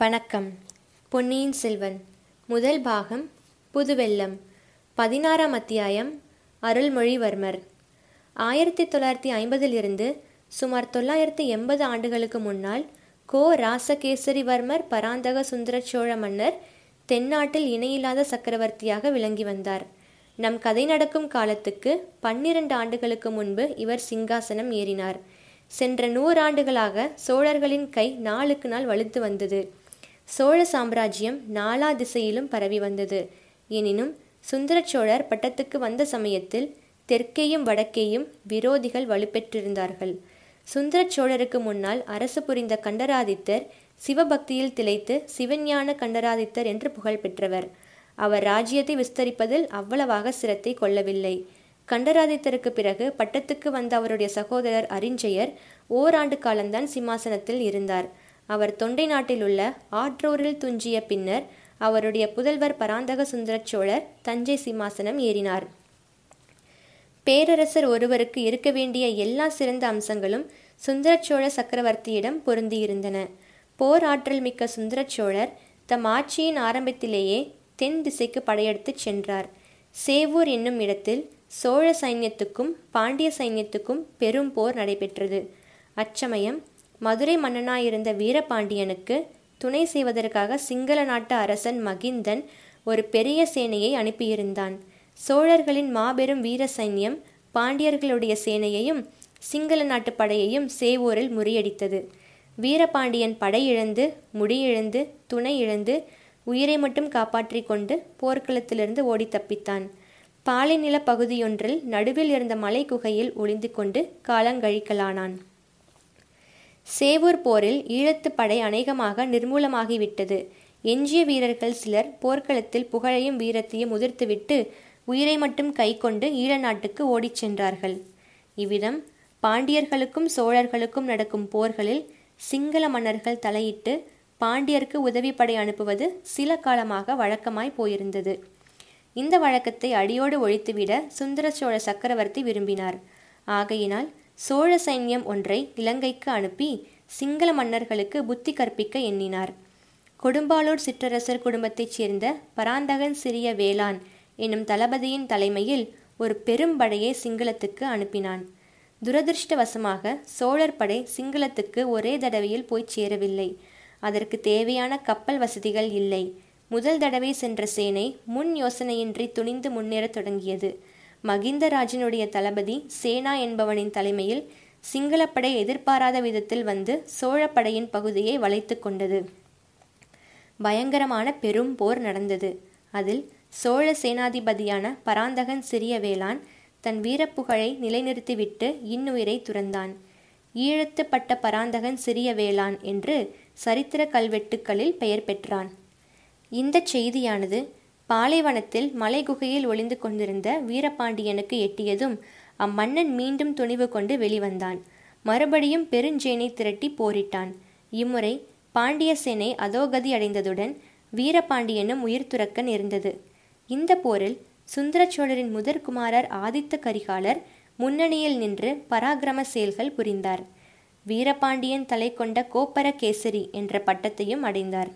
வணக்கம். பொன்னியின் செல்வன். முதல் பாகம் புதுவெல்லம் பதினாறாம் அத்தியாயம் அருள்மொழிவர்மர். ஆயிரத்தி தொள்ளாயிரத்தி ஐம்பதிலிருந்து சுமார் தொள்ளாயிரத்தி எண்பது ஆண்டுகளுக்கு முன்னால் கோ. ராசகேசரிவர்மர் பராந்தக சுந்தர சோழ மன்னர் தென்னாட்டில் இணையில்லாத சக்கரவர்த்தியாக விளங்கி வந்தார். நம் கதை நடக்கும் காலத்துக்கு பன்னிரண்டு ஆண்டுகளுக்கு முன்பு இவர் சிங்காசனம் ஏறினார். சென்ற நூறாண்டுகளாக சோழர்களின் கை நாளுக்கு நாள் வலுத்து வந்தது. சோழ சாம்ராஜ்யம் நாலா திசையிலும் பரவி வந்தது. எனினும் சுந்தர சோழர் பட்டத்துக்கு வந்த சமயத்தில் தெற்கேயும் வடக்கேயும் விரோதிகள் வலுப்பெற்றிருந்தார்கள். சுந்தர சோழருக்கு முன்னால் அரசு புரிந்த கண்டராதித்தர் சிவபக்தியில் திளைத்து சிவஞான கண்டராதித்தர் என்று புகழ் பெற்றவர். அவர் ராஜ்யத்தை விஸ்தரிப்பதில் அவ்வளவாக சிரத்தை கொள்ளவில்லை. கண்டராதித்தருக்கு பிறகு பட்டத்துக்கு வந்த அவருடைய சகோதரர் அரிஞ்சயர் ஓராண்டு காலம்தான் சிம்மாசனத்தில் இருந்தார். அவர் தொண்டை நாட்டில் உள்ள ஆற்றூரில் துஞ்சிய பின்னர் அவருடைய புதல்வர் பராந்தக சுந்தர சோழர் தஞ்சை சிம்மாசனம் ஏறினார். பேரரசர் ஒருவருக்கு இருக்க வேண்டிய எல்லா சிறந்த அம்சங்களும் சுந்தர சோழ சக்கரவர்த்தியிடம் பொருந்தியிருந்தன. போர் ஆற்றல் மிக்க சுந்தர சோழர் தம் ஆட்சியின் ஆரம்பத்திலேயே தென் திசைக்கு படையெடுத்துச் சென்றார். சேவூர் என்னும் இடத்தில் சோழ சைன்யத்துக்கும் பாண்டிய சைன்யத்துக்கும் பெரும் போர் நடைபெற்றது. அச்சமயம் மதுரை மன்னனாயிருந்த வீரபாண்டியனுக்கு துணை செய்வதற்காக சிங்கள நாட்டு அரசன் மகிந்தன் ஒரு பெரிய சேனையை அனுப்பியிருந்தான். சோழர்களின் மாபெரும் வீர சைன்யம் பாண்டியர்களுடைய சேனையையும் சிங்கள நாட்டு படையையும் சேவூரில் முறியடித்தது. வீரபாண்டியன் படையிழந்து முடியிழந்து துணை இழந்து உயிரை மட்டும் காப்பாற்றி கொண்டு போர்க்களத்திலிருந்து ஓடி தப்பித்தான். பாலைநில பகுதியொன்றில் நடுவில் இருந்த மலை குகையில் ஒளிந்து கொண்டு காலங்கழிக்கலானான். சேவூர் போரில் ஈழத்து படை அநேகமாக நிர்மூலமாகிவிட்டது. எஞ்சிய வீரர்கள் சிலர் போர்க்களத்தில் புகழையும் வீரத்தையும் உதிர்த்துவிட்டு உயிரை மட்டும் கை கொண்டு ஈழ நாட்டுக்கு ஓடிச் சென்றார்கள். இவ்விதம் பாண்டியர்களுக்கும் சோழர்களுக்கும் நடக்கும் போர்களில் சிங்கள மன்னர்கள் தலையிட்டு பாண்டியருக்கு உதவிப்படை அனுப்புவது சில காலமாக வழக்கமாய் போயிருந்தது. இந்த வழக்கத்தை அடியோடு ஒழித்துவிட சுந்தர சோழ சக்கரவர்த்தி விரும்பினார். ஆகையினால் சோழ சைன்யம் ஒன்றை இலங்கைக்கு அனுப்பி சிங்கள மன்னர்களுக்கு புத்தி கற்பிக்க எண்ணினார். கொடும்பாலூர் சிற்றரசர் குடும்பத்தைச் சேர்ந்த பராந்தகன் சிறிய வேளான் என்னும் தளபதியின் தலைமையில் ஒரு பெரும் படையை சிங்களத்துக்கு அனுப்பினான். துரதிருஷ்டவசமாக சோழர் படை சிங்களத்துக்கு ஒரே தடவையில் போய் சேரவில்லை. அதற்கு தேவையான கப்பல் வசதிகள் இல்லை. முதல் தடவை சென்ற சேனை முன் யோசனையின்றி துணிந்து முன்னேறத் தொடங்கியது. மகிந்தராஜனுடைய தளபதி சேனா என்பவனின் தலைமையில் சிங்களப்படை எதிர்பாராத விதத்தில் வந்து சோழப்படையின் பகுதியை வளைத்து கொண்டது. பயங்கரமான பெரும் போர் நடந்தது. அதில் சோழ சேனாதிபதியான பராந்தகன் சிறிய வேளான் தன் வீரப்புகழை நிலைநிறுத்திவிட்டு இன்னுயிரை துறந்தான். ஈழத்துப்பட்ட பராந்தகன் சிறிய வேளான் என்று சரித்திர கல்வெட்டுக்களில் பெயர் பெற்றான். இந்த செய்தியானது பாலைவனத்தில் மலைகுகையில் ஒளிந்து கொண்டிருந்த வீரபாண்டியனுக்கு எட்டியதும் அம்மன்னன் மீண்டும் துணிவு கொண்டு வெளிவந்தான். மறுபடியும் பெருஞ்சேனை திரட்டி போரிட்டான். இம்முறை பாண்டிய சேனை அதோகதி அடைந்ததுடன் வீரபாண்டியனும் உயிர் துறக்க நேர்ந்தது. இந்த போரில் சுந்தர சோழரின் முதற்குமாரர் ஆதித்த கரிகாலர் முன்னணியில் நின்று பராக்கிரம செயல்கள் புரிந்தார். வீரபாண்டியன் தலை கொண்ட கோப்பர கேசரி என்ற பட்டத்தையும் அடைந்தார்.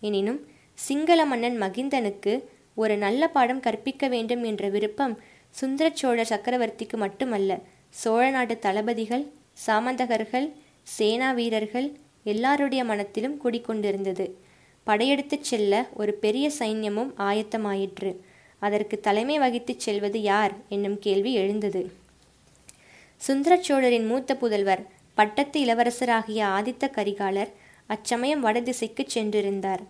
எனினும் சிங்கள மன்னன் மகிந்தனுக்கு ஒரு நல்ல பாடம் கற்பிக்க வேண்டும் என்ற விருப்பம் சுந்தர சோழ சக்கரவர்த்திக்கு மட்டுமல்ல சோழ நாட்டு தளபதிகள் சாமந்தகர்கள் சேனா வீரர்கள் எல்லாருடைய மனத்திலும் குடிக்கொண்டிருந்தது படையெடுத்துச் செல்ல ஒரு பெரிய சைன்யமும் ஆயத்தமாயிற்று. அதற்கு தலைமை வகித்துச் செல்வது யார் என்னும் கேள்வி எழுந்தது. சுந்தர சோழரின் மூத்த புதல்வர் பட்டத்து இளவரசராகிய ஆதித்த கரிகாலர் அச்சமயம் வடதிசைக்கு சென்றிருந்தார்.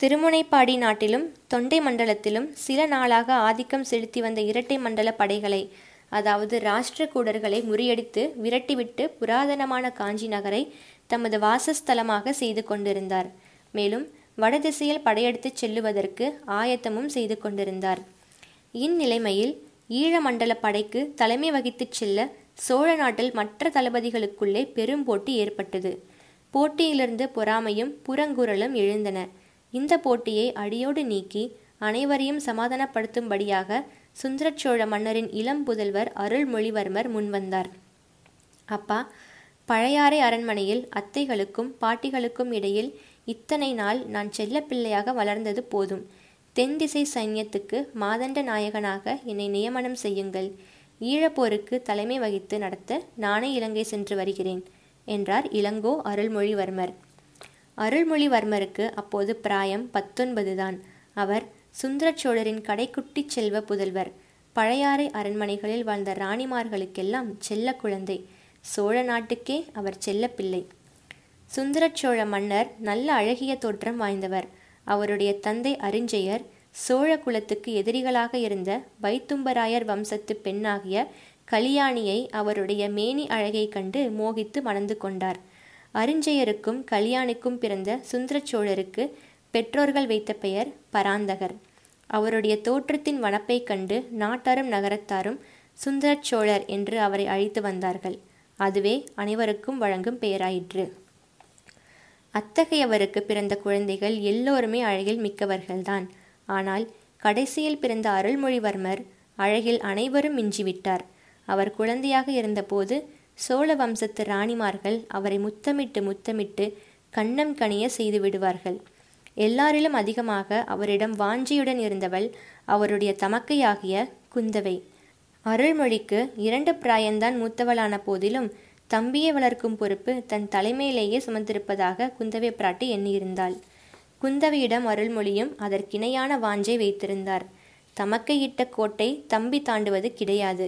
திருமுனைப்பாடி நாட்டிலும் தொண்டை மண்டலத்திலும் சில நாளாக ஆதிக்கம் செலுத்தி வந்த இரட்டை மண்டல படைகளை அதாவது ராஷ்டிரகூடர்களை முறியடித்து விரட்டிவிட்டு புராதனமான காஞ்சி நகரை தமது வாசஸ்தலமாக செய்து கொண்டிருந்தார். மேலும் வடதிசையில் படையெடுத்துச் செல்லுவதற்கு ஆயத்தமும் செய்து கொண்டிருந்தார். இந்நிலைமையில் ஈழமண்டல படைக்கு தலைமை வகித்துச் செல்ல சோழ நாட்டில் மற்ற தளபதிகளுக்குள்ளே பெரும் போட்டி ஏற்பட்டது. போட்டியிலிருந்து பொறாமையும் புறங்குரலும் எழுந்தன. இந்த போட்டியை அடியோடு நீக்கி அனைவரையும் சமாதானப்படுத்தும்படியாக சுந்தர சோழ மன்னரின் இளம் புதல்வர் அருள்மொழிவர்மர் முன்வந்தார். அப்பா பழையாறை அரண்மனையில் அத்தைகளுக்கும் பாட்டிகளுக்கும் இடையில் இத்தனை நாள் நான் செல்லப்பிள்ளையாக வளர்ந்தது போதும். தென் திசை சைன்யத்துக்கு மாதண்ட நாயகனாக என்னை நியமனம் செய்யுங்கள். ஈழப்போருக்கு தலைமை வகித்து நடத்த நானே இலங்கை சென்று வருகிறேன் என்றார் இளங்கோ அருள்மொழிவர்மர். அருள்மொழிவர்மருக்கு அப்போது பிராயம் பத்தொன்பது தான். அவர் சுந்தர சோழரின் கடைக்குட்டி செல்வ புதல்வர். பழையாறை அரண்மனைகளில் வாழ்ந்த ராணிமார்களுக்கெல்லாம் செல்ல குழந்தை. சோழ நாட்டுக்கே அவர் செல்ல பிள்ளை சுந்தர சோழ மன்னர் நல்ல அழகிய தோற்றம் வாய்ந்தவர். அவருடைய தந்தை அரிஞ்செயர் சோழ குலத்துக்கு எதிரிகளாக இருந்த வைத்தும்பராயர் வம்சத்து பெண்ணாகிய கலியாணியை அவருடைய மேனி அழகை கண்டு மோகித்து மணந்து கொண்டார். அரிஞ்செயருக்கும் கல்யாணிக்கும் பிறந்த சுந்தர சோழருக்கு பெற்றோர்கள் வைத்த பெயர் பராந்தகர். அவருடைய தோற்றத்தின் வனப்பை கண்டு நாட்டாரும் நகரத்தாரும் சுந்தர சோழர் என்று அவரை அழைத்து வந்தார்கள். அதுவே அனைவருக்கும் வழங்கும் பெயராயிற்று. அத்தகையவருக்கு பிறந்த குழந்தைகள் எல்லோருமே அழகில் மிக்கவர்கள்தான். ஆனால் கடைசியில் பிறந்த அருள்மொழிவர்மர் அழகில் அனைவரும் மிஞ்சிவிட்டார். அவர் குழந்தையாக இருந்தபோது சோழ வம்சத்து ராணிமார்கள் அவரை முத்தமிட்டு முத்தமிட்டு கண்ணம் கனிய செய்து விடுவார்கள். எல்லாரிலும் அதிகமாக அவரிடம் வாஞ்சியுடன் இருந்தவள் அவருடைய தமக்கையாகிய குந்தவை. அருள்மொழிக்கு இரண்டு பிராயந்தான் மூத்தவளான போதிலும் தம்பியை வளர்க்கும் பொறுப்பு தன் தலைமையிலேயே சுமந்திருப்பதாக குந்தவை பிராட்டி எண்ணியிருந்தாள். குந்தவையிடம் அருள்மொழியும் அதற்கிணையான வாஞ்சை வைத்திருந்தார். தமக்கையிட்ட கோட்டை தம்பி தாண்டுவது கிடையாது.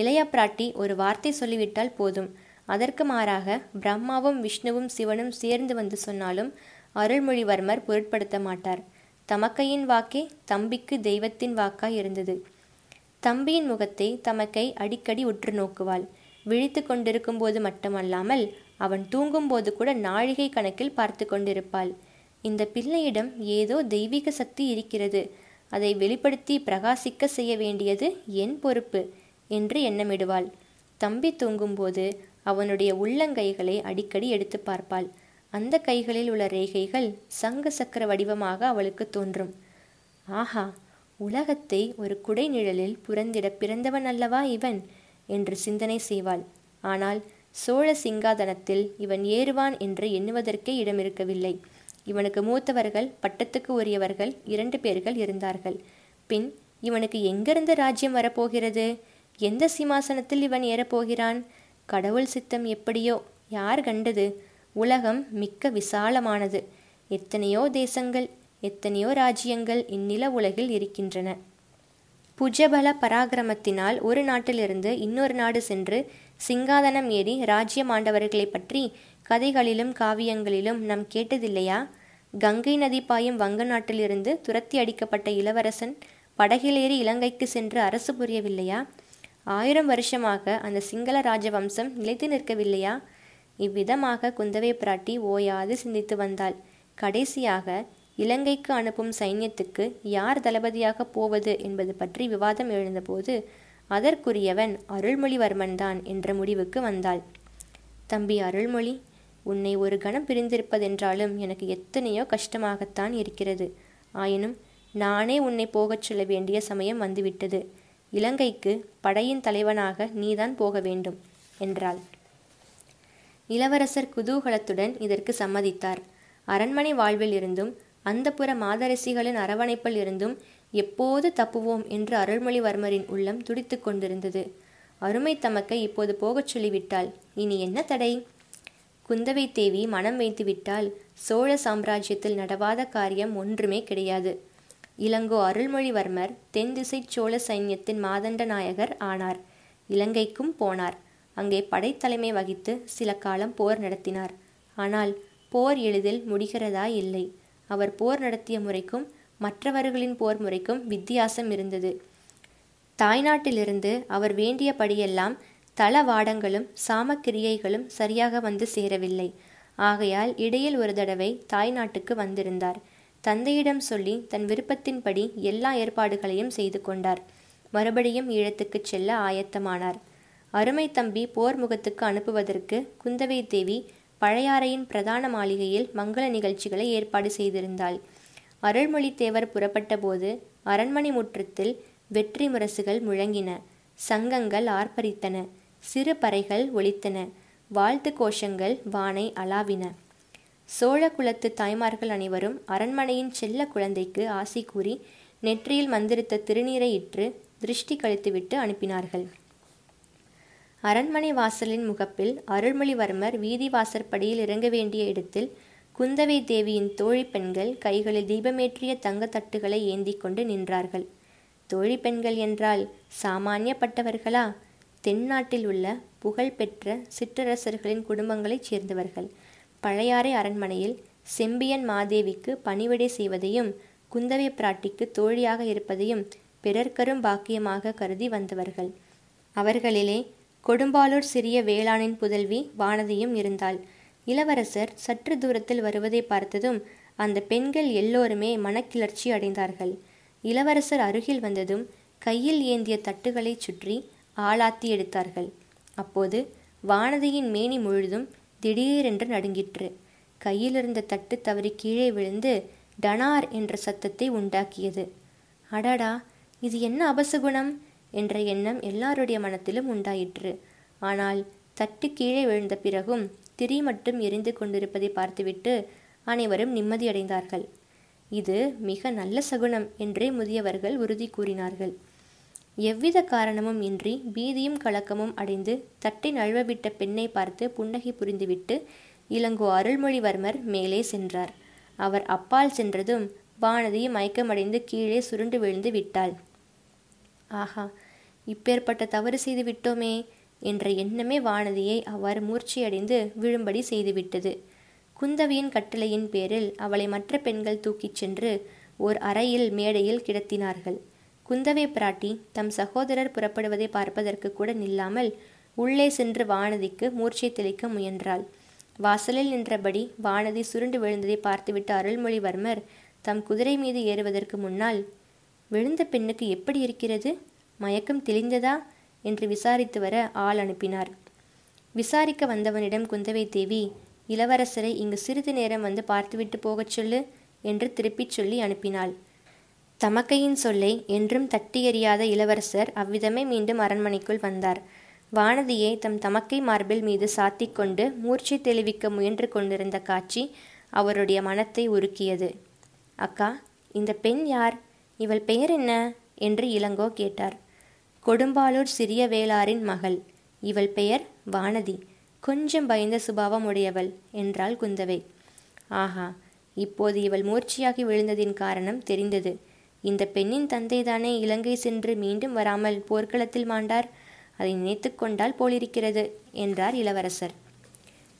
இளைய பிராட்டி ஒரு வார்த்தை சொல்லிவிட்டால் போதும். அதற்கு மாறாக பிரம்மாவும் விஷ்ணுவும் சிவனும் சேர்ந்து வந்து சொன்னாலும் அருள்மொழிவர்மர் பொருட்படுத்த மாட்டார். தமக்கையின் வாக்கே தம்பிக்கு தெய்வத்தின் வாக்காய் இருந்தது. தம்பியின் முகத்தை தமக்கை அடிக்கடி உற்று நோக்குவாள். விழித்து கொண்டிருக்கும் போது மட்டுமல்லாமல் அவன் தூங்கும்போது கூட நாழிகை கணக்கில் பார்த்து கொண்டிருப்பாள். இந்த பிள்ளையிடம் ஏதோ தெய்வீக சக்தி இருக்கிறது. அதை வெளிப்படுத்தி பிரகாசிக்க செய்ய வேண்டியது என் பொறுப்பு. என்று எண்ணமிடுவாள். தம்பி தூங்கும்போது அவனுடைய உள்ளங்கைகளை அடிக்கடி எடுத்து பார்ப்பாள். அந்த கைகளில் உள்ள ரேகைகள் சங்க சக்கர வடிவமாக அவளுக்கு தோன்றும். ஆஹா உலகத்தை ஒரு குடை நிழலில் பிறந்தவன் அல்லவா இவன்? என்று சிந்தனை செய்வாள். ஆனால் சோழ சிங்காதனத்தில் இவன் ஏறுவான் என்று எண்ணுவதற்கே இடமிருக்கவில்லை. இவனுக்கு மூத்தவர்கள் பட்டத்துக்கு உரியவர்கள் இரண்டு பேர்கள் இருந்தார்கள். பின் இவனுக்கு எங்கிருந்து ராஜ்யம் வரப்போகிறது? எந்த சிம்மாசனத்தில் இவன் ஏறப்போகிறான்? கடவுள் சித்தம் எப்படியோ? யார் கண்டது? உலகம் மிக்க விசாலமானது. எத்தனையோ தேசங்கள் எத்தனையோ ராஜ்யங்கள் இந்நில உலகில் இருக்கின்றன. புஜபல பராக்கிரமத்தினால் ஒரு நாட்டிலிருந்து இன்னொரு நாடு சென்று சிங்காதனம் ஏறி ராஜ்யம் ஆண்டவர்களை பற்றி கதைகளிலும் காவியங்களிலும் நாம் கேட்டதில்லையா? கங்கை நதி பாயும் வங்க நாட்டிலிருந்து துரத்தி அடிக்கப்பட்ட இளவரசன் படகிலேறி இலங்கைக்கு சென்று அரசு புரியவில்லையா? ஆயிரம் வருஷமாக அந்த சிங்கள ராஜவம்சம் நிலைத்து நிற்கவில்லையா? இவ்விதமாக குந்தவை பிராட்டி ஓயாது சிந்தித்து வந்தாள். கடைசியாக இலங்கைக்கு அனுப்பும் சைன்யத்துக்கு யார் தளபதியாக போவது என்பது பற்றி விவாதம் எழுந்தபோது அதற்குரியவன் அருள்மொழிவர்மன் தான் என்ற முடிவுக்கு வந்தாள். தம்பி அருள்மொழி உன்னை ஒரு கணம் பிரிந்திருப்பதென்றாலும் எனக்கு எத்தனையோ கஷ்டமாகத்தான் இருக்கிறது. ஆயினும் நானே உன்னை போகச் சொல்ல வேண்டிய சமயம் வந்துவிட்டது. இலங்கைக்கு படையின் தலைவனாக நீதான் போக வேண்டும் என்றாள். இளவரசர் குதூகலத்துடன் இதற்கு சம்மதித்தார். அரண்மனை வாழ்வில் இருந்தும் அந்தப்புற மாதரசிகளின் அரவணைப்பில் இருந்தும் எப்போது தப்புவோம் என்று அருள்மொழிவர்மரின் உள்ளம் துடித்து கொண்டிருந்தது. அருமை தமக்கை இப்போது போகச் சொல்லிவிட்டாள். இனி என்ன தடை? குந்தவை தேவி மனம் வைத்துவிட்டால் சோழ சாம்ராஜ்யத்தில் நடவாத காரியம் ஒன்றுமே கிடையாது. இளங்கோ அருள்மொழிவர்மர் தென் திசை சோழ சைன்யத்தின் மாதண்ட நாயகர் ஆனார். இலங்கைக்கும் போனார். அங்கே படைத்தலைமை வகித்து சில காலம் போர் நடத்தினார். ஆனால் போர் எளிதில் முடிகிறதா இல்லை. அவர் போர் நடத்திய முறைக்கும் மற்றவர்களின் போர் முறைக்கும் வித்தியாசம் இருந்தது. தாய்நாட்டிலிருந்து அவர் வேண்டியபடியெல்லாம் தளவாடங்களும் சாமக்கிரியைகளும் சரியாக வந்து சேரவில்லை. ஆகையால் இடையில் ஒரு தடவை தாய்நாட்டுக்கு வந்திருந்தார். தந்தையிடம் சொல்லி தன் விருப்பத்தின்படி எல்லா ஏற்பாடுகளையும் செய்து கொண்டார். மறுபடியும் ஈழத்துக்குச் செல்ல ஆயத்தமானார். அருமை தம்பி போர் முகத்துக்கு அனுப்புவதற்கு குந்தவை தேவி பழையாறையின் பிரதான மாளிகையில் மங்கள நிகழ்ச்சிகளை ஏற்பாடு செய்திருந்தாள். அருள்மொழி தேவர் அரண்மனை முற்றத்தில் வெற்றி முரசுகள் முழங்கின. சங்கங்கள் ஆர்ப்பரித்தன. சிறு பறைகள் ஒலித்தன. வாழ்த்து கோஷங்கள் வானை அலாவின சோழ குலத்து தாய்மார்கள் அனைவரும் அரண்மனையின் செல்ல குழந்தைக்கு ஆசி கூறி நெற்றியில் மந்திரித்த திருநீரை இற்று திருஷ்டி கழித்துவிட்டு அனுப்பினார்கள். அரண்மனை வாசலின் முகப்பில் அருள்மொழிவர்மர் வீதி வாசற்படியில் இறங்க வேண்டிய இடத்தில் குந்தவை தேவியின் தோழி பெண்கள் கைகளில் தீபமேற்றிய தங்கத்தட்டுகளை ஏந்தி கொண்டு நின்றார்கள். தோழி பெண்கள் என்றால் சாமானியப்பட்டவர்களா? தென்னாட்டில் உள்ள புகழ்பெற்ற சிற்றரசர்களின் குடும்பங்களைச் சேர்ந்தவர்கள். பழையாறை அரண்மனையில் செம்பியன் மாதேவிக்கு பணிவிடை செய்வதையும் குந்தவை பிராட்டிக்கு தோழியாக இருப்பதையும் பிறர்க்கரும் பாக்கியமாக கருதி வந்தவர்கள். அவர்களிலே கொடும்பாலூர் சிறிய வேளாணின் புதல்வி வானதியும் இருந்தாள். இளவரசர் சற்று தூரத்தில் வருவதை பார்த்ததும் அந்த பெண்கள் எல்லோருமே மனக்கிளர்ச்சி அடைந்தார்கள். இளவரசர் அருகில் வந்ததும் கையில் ஏந்திய தட்டுகளைச் சுற்றி ஆளாத்தி எடுத்தார்கள். அப்போது வானதியின் மேனி முழுதும் திடீரென்று நடுங்கிற்று. கையிலிருந்த தட்டு தவறி கீழே விழுந்து டனார் என்ற சத்தத்தை உண்டாக்கியது. அடடா இது என்ன அபசகுணம்? என்ற எண்ணம் எல்லாருடைய மனத்திலும் உண்டாயிற்று. ஆனால் தட்டு கீழே விழுந்த பிறகும் திரி மட்டும் எரிந்து கொண்டிருப்பதை பார்த்துவிட்டு அனைவரும் நிம்மதியடைந்தார்கள். இது மிக நல்ல சகுனம் என்றே முதியவர்கள் உறுதி கூறினார்கள். எவ்வித காரணமும் இன்றி பீதியும் கலக்கமும் அடைந்து தட்டை நழுவவிட்ட பெண்ணை பார்த்து புன்னகை புரிந்துவிட்டு இளங்கோ அருள்மொழிவர்மர் மேலே சென்றார். அவர் அப்பால் சென்றதும் வானதி மயக்கமடைந்து கீழே சுருண்டு விழுந்து விட்டாள். ஆஹா இப்பேற்பட்ட தவறு செய்து விட்டோமே என்ற எண்ணமே வானதியை அவர் மூர்ச்சியடைந்து விழும்படி செய்துவிட்டது. குந்தவியின் கட்டளையின் பேரில் அவளை மற்ற பெண்கள் தூக்கிச் சென்று ஓர் அறையில் மேடையில் கிடத்தினார்கள். குந்தவை பிராட்டி தம் சகோதரர் புறப்படுவதை பார்ப்பதற்கு கூட நில்லாமல் உள்ளே சென்று வானதிக்கு மூர்ச்சை தெளிக்க முயன்றாள். வாசலில் நின்றபடி வானதி சுருண்டு விழுந்ததை பார்த்துவிட்ட அருள்மொழிவர்மர் தம் குதிரை மீது ஏறுவதற்கு முன்னால் விழுந்த பெண்ணுக்கு எப்படி இருக்கிறது? மயக்கம் தெளிந்ததா? என்று விசாரித்து வர ஆள் அனுப்பினார். விசாரிக்க வந்தவனிடம் குந்தவை தேவி இளவரசரை இங்கு சிறிது நேரம் வந்து பார்த்துவிட்டு போகச் சொல்லு என்று திருப்பிச் சொல்லி அனுப்பினாள். தமக்கையின் சொல்லை என்றும் தட்டியறியாத இளவரசர் அவ்விதமே மீண்டும் அரண்மனைக்குள் வந்தார். வானதியை தம் தமக்கை மார்பில் மீது சாத்திக் கொண்டு மூர்ச்சை தெளிவிக்க முயன்று கொண்டிருந்த காட்சி அவருடைய மனத்தை உருக்கியது. அக்கா இந்த பெண் யார்? இவள் பெயர் என்ன என்று இளங்கோ கேட்டார். கொடும்பாலூர் சிறிய வேளாரின் மகள். இவள் பெயர் வானதி. கொஞ்சம் பயந்த சுபாவம் உடையவள் என்றாள் குந்தவை. ஆஹா இப்போது இவள் மூர்ச்சியாகி விழுந்ததின் காரணம் தெரிந்தது. இந்த பெண்ணின் தந்தைதானே இலங்கை சென்று மீண்டும் வராமல் போர்க்களத்தில் மாண்டார். அதை நினைத்து கொண்டால் போலிருக்கிறது என்றார் இளவரசர்.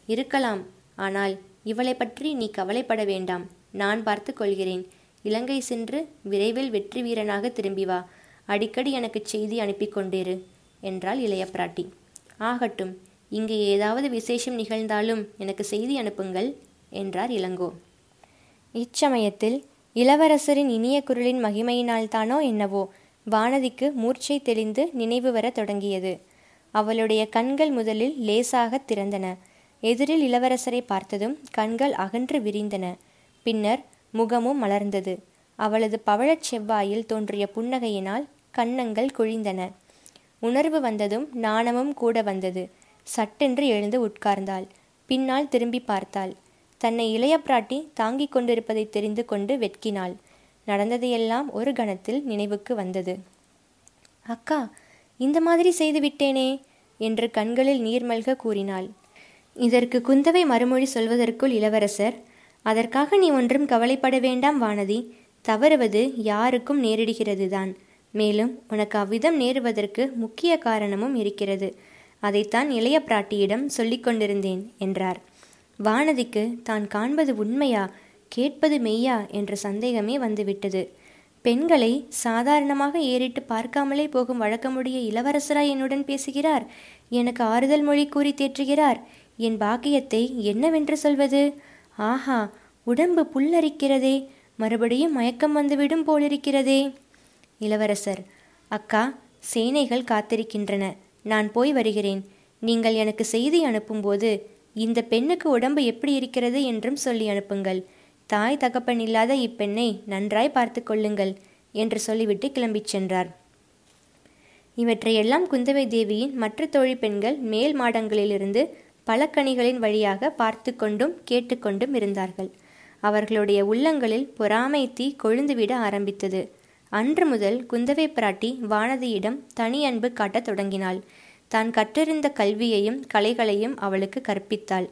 இருக்கலாம் ஆனால் இவளை பற்றி நீ கவலைப்பட வேண்டாம். நான் பார்த்து கொள்கிறேன். இலங்கை சென்று விரைவில் வெற்றி வீரனாக திரும்பி வா. அடிக்கடி எனக்கு செய்தி அனுப்பி கொண்டிரு என்றாள் இளைய பிராட்டி. ஆகட்டும் இங்கே ஏதாவது விசேஷம் நிகழ்ந்தாலும் எனக்கு செய்தி அனுப்புங்கள் என்றார் இளங்கோ. இச்சமயத்தில் இளவரசரின் இனிய குரலின் மகிமையினால்தானோ என்னவோ வானதிக்கு மூர்ச்சை தெளிந்து நினைவு வர தொடங்கியது. அவளுடைய கண்கள் முதலில் லேசாக திறந்தன. எதிரில் இளவரசரை பார்த்ததும் கண்கள் அகன்று விரிந்தன. பின்னர் முகமும் மலர்ந்தது. அவளது பவழச் செவ்வாயில் தோன்றிய புன்னகையினால் கன்னங்கள் குழிந்தன. உணர்வு வந்ததும் நாணமும் கூட வந்தது. சட்டென்று எழுந்து உட்கார்ந்தாள். பின்னால் திரும்பி பார்த்தாள். தன்னை இளைய பிராட்டி தாங்கிக் கொண்டிருப்பதை தெரிந்து கொண்டு வெட்கினாள். நடந்ததையெல்லாம் ஒரு கணத்தில் நினைவுக்கு வந்தது. அக்கா இந்த மாதிரி செய்து விட்டேனே என்று கண்களில் நீர்மல்க கூறினாள். இதற்கு குந்தவை மறுமொழி சொல்வதற்குள் இளவரசர் அதற்காக நீ ஒன்றும் கவலைப்பட வேண்டாம் வானதி. தவறுவது யாருக்கும் நேரிடுகிறதுதான். மேலும் உனக்கு அவ்விதம் நேருவதற்கு முக்கிய காரணமும் இருக்கிறது. அதைத்தான் இளைய பிராட்டியிடம் சொல்லிக் கொண்டிருந்தேன் என்றார். வானதிக்கு தான் காண்பது உண்மையா கேட்பது மெய்யா என்ற சந்தேகமே வந்துவிட்டது. பெண்களை சாதாரணமாக ஏறிட்டு பார்க்காமலே போகும் வழக்கமுடைய இளவரசராய் என்னுடன் பேசுகிறார்? எனக்கு ஆறுதல் மொழி கூறி தேற்றுகிறார். என் பாக்கியத்தை என்னவென்று சொல்வது? ஆஹா உடம்பு புல்லரிக்கிறதே மறுபடியும் மயக்கம் வந்துவிடும் போலிருக்கிறதே. இளவரசர் அக்கா சேனைகள் காத்திருக்கின்றன. நான் போய் வருகிறேன். நீங்கள் எனக்கு செய்தி அனுப்பும்போது இந்த பெண்ணுக்கு உடம்பு எப்படி இருக்கிறது என்றும் சொல்லி அனுப்புங்கள். தாய் தகப்பன் இல்லாத இப்பெண்ணை நன்றாய் பார்த்து கொள்ளுங்கள் என்று சொல்லிவிட்டு கிளம்பிச் சென்றார். இவற்றையெல்லாம் குந்தவை தேவியின் மற்ற தோழி பெண்கள் மேல் மாடங்களிலிருந்து பழக்கணிகளின் வழியாக பார்த்து கொண்டும் கேட்டுக்கொண்டும் இருந்தார்கள். அவர்களுடைய உள்ளங்களில் பொறாமை தீ கொழுந்துவிட ஆரம்பித்தது. அன்று முதல் குந்தவை பிராட்டி வானதியிடம் தனி அன்பு காட்டத் தொடங்கினாள். தான் கற்றிருந்த கல்வியையும் கலைகளையும் அவளுக்கு கற்பித்தாள்.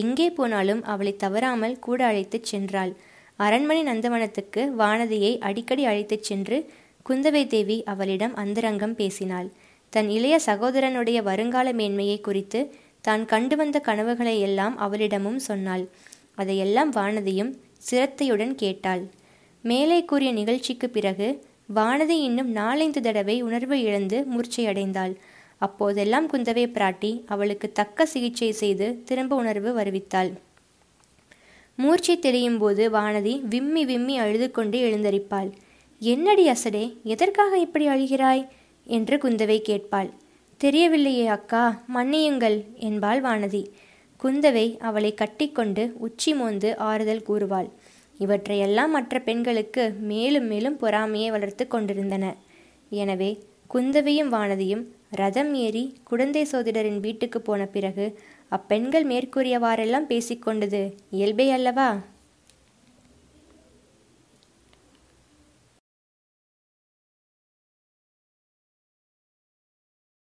எங்கே போனாலும் அவளை தவறாமல் கூட அழைத்துச் சென்றாள். அரண்மனை நந்தவனத்துக்கு வானதியை அடிக்கடி அழைத்துச் சென்று குந்தவை தேவி அவளிடம் அந்தரங்கம் பேசினாள். தன் இளைய சகோதரனுடைய வருங்கால மேன்மையை குறித்து தான் கண்டு வந்த கனவுகளை எல்லாம் அவளிடமும் சொன்னாள். அதையெல்லாம் வானதியும் சிரத்தையுடன் கேட்டாள். மேலே கூறிய நிகழ்ச்சிக்கு பிறகு வானதி இன்னும் நாலைந்து தடவை உணர்வு இழந்து மூர்ச்சையடைந்தாள். அப்போதெல்லாம் குந்தவை பிராட்டி அவளுக்கு தக்க சிகிச்சை செய்து திரும்ப உணர்வு வருவித்தாள். மூர்ச்சை தெரியும் போது வானதி விம்மி விம்மி அழுது கொண்டு எழுந்தரிப்பாள். என்னடி அசடே எதற்காக இப்படி அழுகிறாய்? என்று குந்தவை கேட்பாள். தெரியவில்லையே அக்கா மன்னியுங்கள் என்பாள் வானதி. குந்தவை அவளை கட்டிக்கொண்டு உச்சி மோந்து ஆறுதல் கூறுவாள். இவற்றையெல்லாம் மற்ற பெண்களுக்கு மேலும் மேலும் பொறாமையை வளர்த்து கொண்டிருந்தன. எனவே குந்தவையும் வானதியும் ரதம் ஏறி குழந்தை சோதிடரின் வீட்டுக்கு போன பிறகு அப்பெண்கள் மேற்கூறியவாறெல்லாம் பேசிக்கொண்டது இயல்பே அல்லவா?